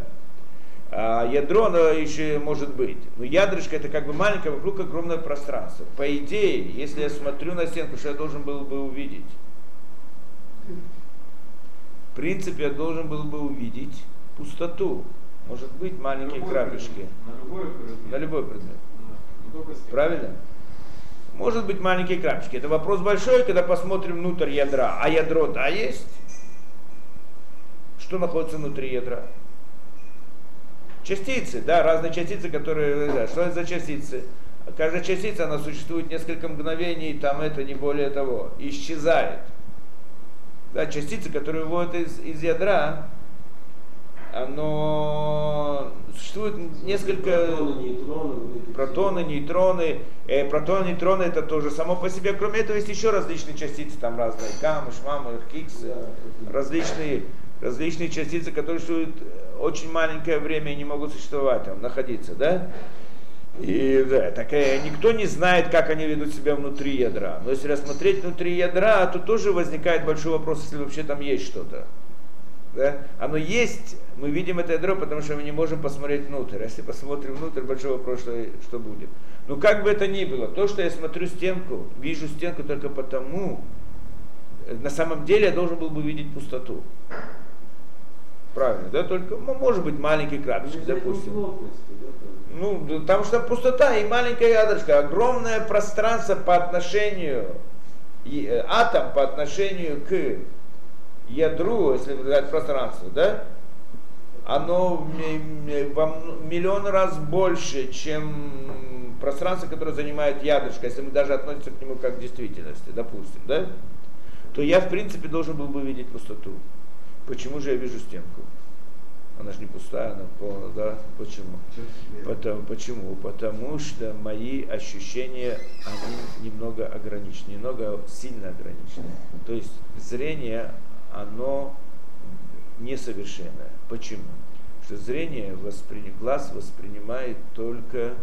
А ядро, оно еще может быть. Но ядрышко это как бы маленькое, вокруг огромное пространство. По идее, если я смотрю на стенку, что я должен был бы увидеть? В принципе, я должен был бы увидеть пустоту. Может быть, маленькие Любой крапишки. предмет. На любой предмет. На любой предмет. Да. Правильно? Может быть, маленькие крапишки. Это вопрос большой, когда посмотрим внутрь ядра. А ядро, да, есть? Что находится внутри ядра? Частицы, да, разные частицы, которые, да, что это за частицы? Каждая частица, она существует несколько мгновений, там это не более того, исчезает. да, частицы, которые выводят из, из ядра, оно существует несколько Протоны, нейтроны. Э, протоны, нейтроны это тоже само по себе. Кроме этого есть еще различные частицы, там разные гаммы, шмамы, хиггсы, Да, различные, различные частицы, которые существуют очень маленькое время и не могут существовать, там, находиться, да? И да, такая, никто не знает, как они ведут себя внутри ядра. Но если рассмотреть внутри ядра, то тоже возникает большой вопрос, если вообще там есть что-то. Да? Оно есть, мы видим это ядро, потому что мы не можем посмотреть внутрь. Если посмотрим внутрь, большой вопрос, что, что будет. Но как бы это ни было, то, что я смотрю стенку, вижу стенку только потому, на самом деле я должен был бы видеть пустоту. Правильно, да? Только, ну, может быть, маленький Обязательно допустим. да. Ну, там что пустота и маленькое ядрышко, огромное пространство по отношению, и, э, атом по отношению к ядру, если взять пространство, да, оно м- миллион раз больше, чем пространство, которое занимает ядрышко, если мы даже относимся к нему как к действительности, допустим, да, то я, в принципе, должен был бы видеть пустоту. Почему же я вижу стенку? Она же не пустая, она полная, да? Почему? Потому, почему? Потому что мои ощущения, они немного ограничены, немного сильно ограничены. То есть зрение, оно несовершенное. Почему? Что зрение, воспри... глаз воспринимает только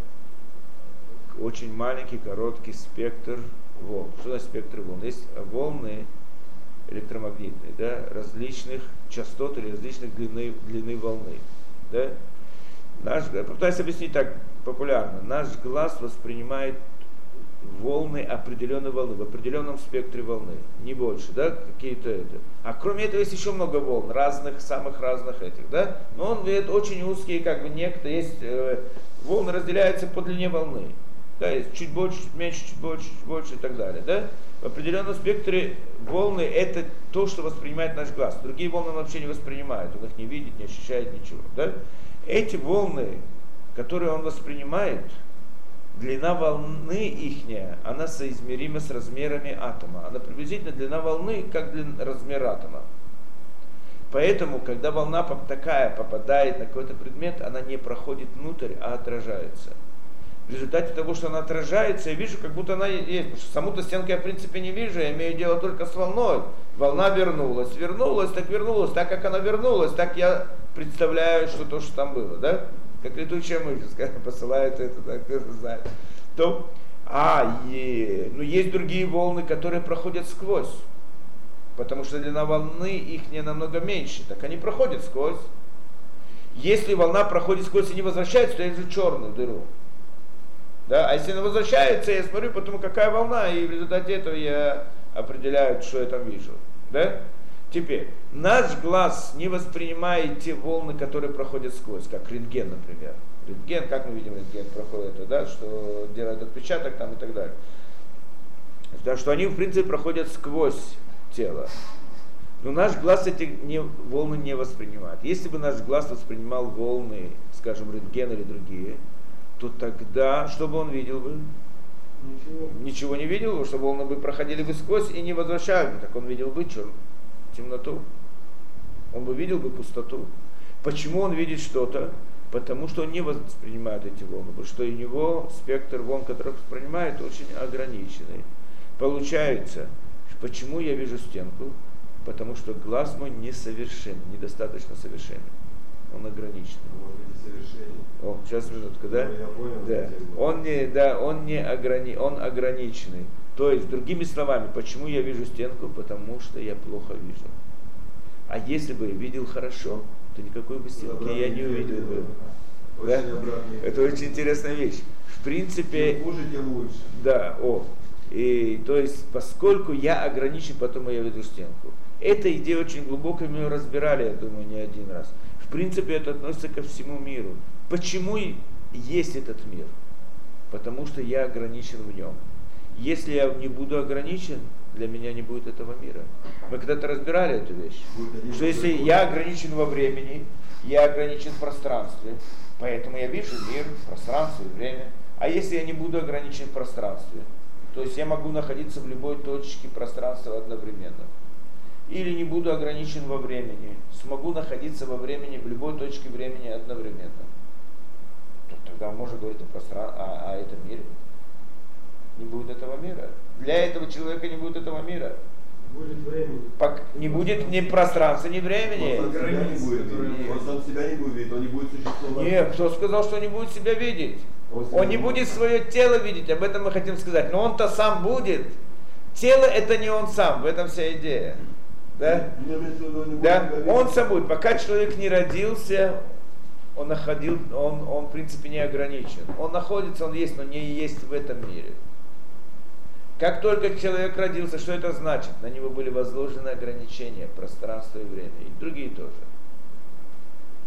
очень маленький, короткий спектр волн. Что значит спектр волн? Есть волны электромагнитные, да, различных частот или различных длины, длины волны. Да? Наш, попытаюсь объяснить так популярно. Наш глаз воспринимает волны определенной волны, в определенном спектре волны, не больше, да, какие-то это. А кроме этого есть еще много волн, разных, самых разных этих, да, но он это очень узкие, как бы некто есть, э, волны разделяются по длине волны, да, есть чуть больше, чуть меньше, чуть больше, чуть больше и так далее, да. В определенном спектре волны это то, что воспринимает наш глаз. Другие волны он вообще не воспринимает, он их не видит, не ощущает ничего, да. Эти волны, которые он воспринимает, длина волны ихняя, она соизмерима с размерами атома. Она приблизительно длина волны, как длин, размер атома. Поэтому, когда волна такая попадает на какой-то предмет, она не проходит внутрь, а отражается. В результате того, что она отражается, я вижу, как будто она есть. Потому что саму-то стенку я, в принципе, не вижу, я имею дело только с волной. Волна вернулась, вернулась, так вернулась. Так как она вернулась, так я представляю, что то, что там было, да? Как летучая мышь, посылает это, так это знает. То, а, и, ну есть другие волны, которые проходят сквозь. Потому что длина волны их не намного меньше, так они проходят сквозь. Если волна проходит сквозь и не возвращается, то я вижу черную дыру. Да? А если она возвращается, я смотрю, потому какая волна, и в результате этого я определяю, что я там вижу. Да? Теперь, наш глаз не воспринимает те волны, которые проходят сквозь, как рентген, например. Рентген, как мы видим, рентген проходит, да, что делает отпечаток там и так далее. Да, что они, в принципе, проходят сквозь тело. Но наш глаз эти не, волны не воспринимает. Если бы наш глаз воспринимал волны, скажем, рентген или другие, то тогда что бы он видел бы? Ничего. Ничего не видел бы, что волны бы проходили бы сквозь и не возвращались бы. Так он видел бы чер... темноту. Он бы видел бы пустоту. Почему он видит что-то? Потому что он не воспринимает эти волны, потому что у него спектр волн, который воспринимает, очень ограниченный. Получается, почему я вижу стенку? Потому что глаз мой несовершен, недостаточно совершенен. Он ограничен. О, сейчас минутку, да? Ну, я понял, Да. Он не, да, он не ограни, он ограниченный. То есть, другими словами, почему я вижу стенку? Потому что я плохо вижу. А если бы я видел хорошо, то никакой бы стенки я не увидел бы. да. Это очень интересная вещь. В принципе, Чем хуже, тем лучше. да, о. И, то есть, поскольку я ограничен, потом я веду стенку. Эта идея очень глубоко мы ее разбирали, я думаю, не один раз. В принципе, это относится ко всему миру. Почему есть этот мир? Потому что я ограничен в нем. Если я не буду ограничен, для меня не будет этого мира. Мы когда-то разбирали эту вещь. Что если я ограничен во времени, я ограничен в пространстве, поэтому я вижу мир, пространство и время. А если я не буду ограничен в пространстве, то есть я могу находиться в любой точке пространства одновременно. или не буду ограничен во времени, смогу находиться во времени в любой точке времени одновременно. То тогда можно говорить о, простран... о, о этом мире. Не будет этого мира. Для этого человека не будет этого мира. Будет времени. Пок... Не будет ни пространства, ни времени. Он сам себя не будет видеть. Он сам себя не будет видеть, он не будет существовать. Нет, кто сказал, что не будет себя видеть? Он не будет свое тело видеть, об этом мы хотим сказать. Но он-то сам будет. Тело это не он сам, в этом вся идея. Да? Да? Он сам будет. Пока человек не родился, он находил, он, он в принципе не ограничен. Он находится, он есть, но не есть в этом мире. Как только человек родился, что это значит? На него были возложены ограничения, пространство и время, и другие тоже.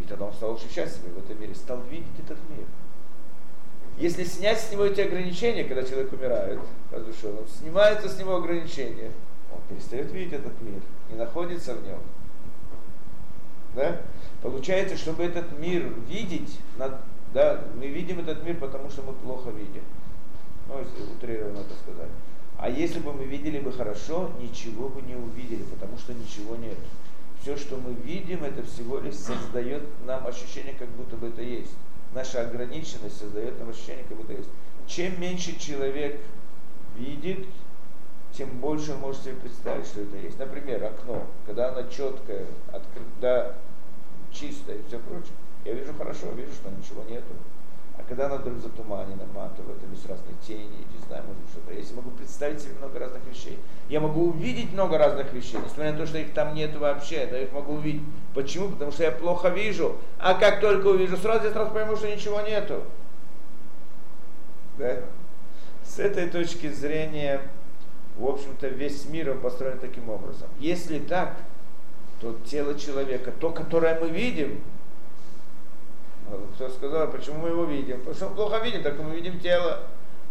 И тогда он стал очень счастливым в этом мире, стал видеть этот мир. Если снять с него эти ограничения, когда человек умирает, разрушен, снимается с него ограничения, он перестает видеть этот мир, не находится в нем. Да? Получается, чтобы этот мир видеть, да, мы видим этот мир, потому что мы плохо видим. Ну, если утрированно это сказать. А если бы мы видели бы хорошо, ничего бы не увидели, потому что ничего нет. Все, что мы видим, это всего лишь создает нам ощущение, как будто бы это есть. Наша ограниченность создает нам ощущение, как будто есть. Чем меньше человек видит, тем больше он может себе представить, что это есть. Например, окно, когда оно четкое, открыто, чистое и все прочее. Я вижу хорошо, вижу, что ничего нету. Когда оно вдруг затуманено, матово, там есть разные тени, не знаю, может что-то. Я могу представить себе много разных вещей. Я могу увидеть много разных вещей, несмотря на то, что их там нет вообще, но я их могу увидеть. Почему? Потому что я плохо вижу. А как только увижу, сразу я сразу пойму, что ничего нету. Да? С этой точки зрения, в общем-то, весь мир он построен таким образом. Если так, то тело человека, то, которое мы видим, кто сказал, почему мы его видим? Потому что мы плохо видим, так мы видим тело.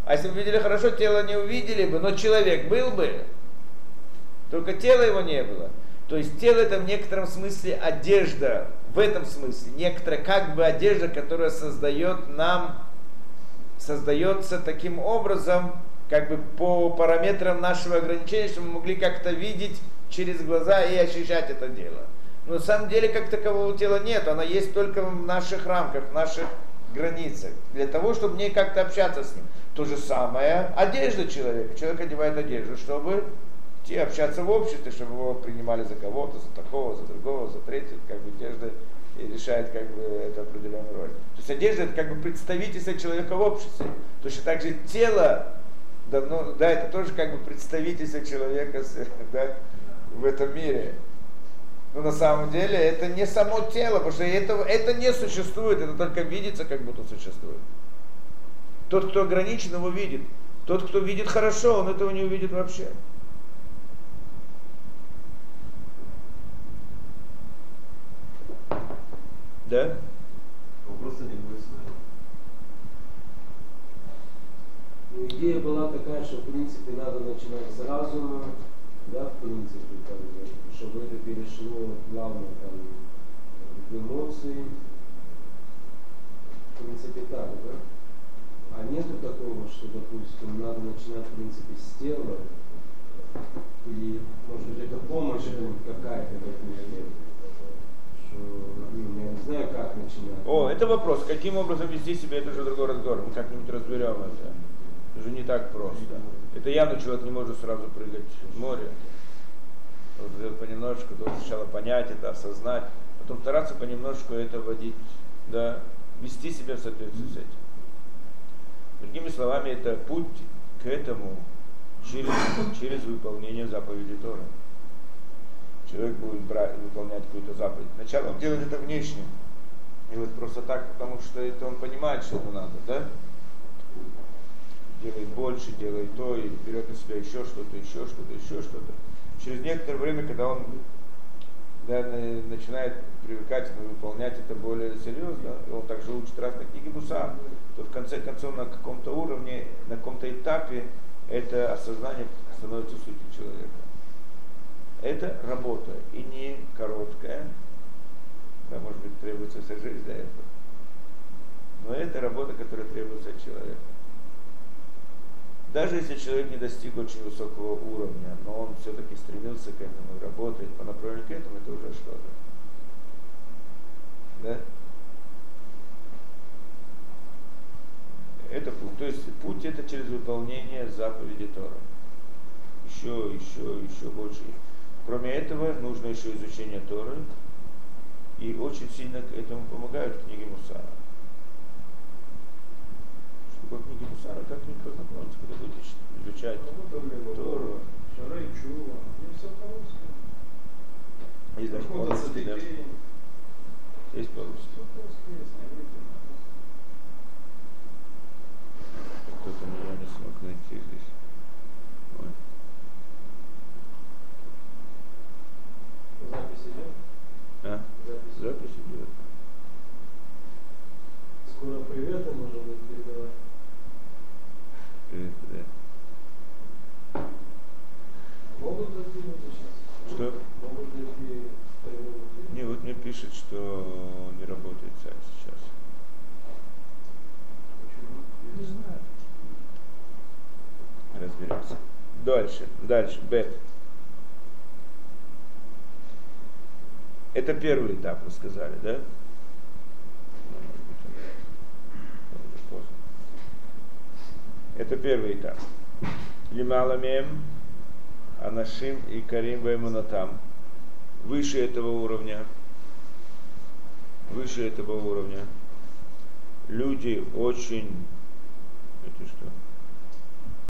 А если бы видели хорошо, тело не увидели бы, но человек был бы. Только тело его не было. То есть тело это в некотором смысле одежда, в этом смысле, некоторая как бы одежда, которая создает нам, создается таким образом, как бы по параметрам нашего ограничения, чтобы мы могли как-то видеть через глаза и ощущать это дело. Но на самом деле как такового тела нет, оно есть только в наших рамках, в наших границах, для того, чтобы мне как-то общаться с ним. То же самое одежда человека. Человек одевает одежду, чтобы идти общаться в обществе, чтобы его принимали за кого-то, за такого, за другого, за третьего, как бы одежда и решает как бы эту определенную роль. То есть одежда это как бы представительство человека в обществе. Точно так же тело, да, ну, да, это тоже как бы представительство человека да, в этом мире. Но на самом деле это не само тело, потому что этого, это не существует, это только видится, как будто существует. Тот, кто ограничен, его видит. Тот, кто видит хорошо, он этого не увидит вообще. Да? Вопроса не будет идея была такая, что в принципе надо начинать с разума, да, в принципе, бы, чтобы это перешло плавно там, в эмоции. В принципе так, да? А нету такого, что, допустим, надо начинать, в принципе, с тела, или, может быть, это помощь будет какая-то, допустим, что, ну, я не знаю, как начинать. О, это вопрос. Каким образом вести себя, это уже другой разговор. Мы как-нибудь разберем это. Это же не так просто. Это явно человек не может сразу прыгать в море вот понемножку, должен сначала понять это, осознать, потом стараться понемножку это вводить, да, вести себя в соответствии с этим. Другими словами, это путь к этому через, через выполнение заповеди Тора. Человек будет брать, выполнять какую-то заповедь. Сначала он делает это внешне. И вот просто так, потому что это он понимает, что это надо, да? Делает больше, делает то, и берет на себя еще что-то, еще что-то, еще что-то через некоторое время, когда он да, начинает привыкать и выполнять это более серьезно, и он также учит разные книги Муса, то в конце концов на каком-то уровне, на каком-то этапе это осознание становится сутью человека. Это работа, и не короткая, да, может быть, требуется вся жизнь для этого. Но это работа, которая требуется от человека. Даже если человек не достиг очень высокого уровня, но он все-таки стремился к этому и работает по направлению к этому, это уже что-то. Да? Это путь. То есть путь это через выполнение заповеди Тора. Еще, еще, еще больше. Кроме этого, нужно еще изучение Торы. И очень сильно к этому помогают книги Мусара. Такое книги Мусара? Как не познакомиться, когда будете изучать Тору? Есть даже по-русски, да? Есть по-русски. Кто-то меня не смог найти здесь. Ой. Запись идет? А? Запись. Запись идет. Скоро приветы можно будет передавать. Привет, да. Могут сейчас? Что? Могут Не, вот мне пишет, что не работает сайт сейчас. Не знаю. Разберемся. Дальше, дальше, Б. Это первый этап, мы сказали, да? Ну, может быть, он- он уже поздно. Это первый этап. Лималамем, Анашим и Карим Баймунатам. Выше этого уровня, выше этого уровня, люди очень, это что,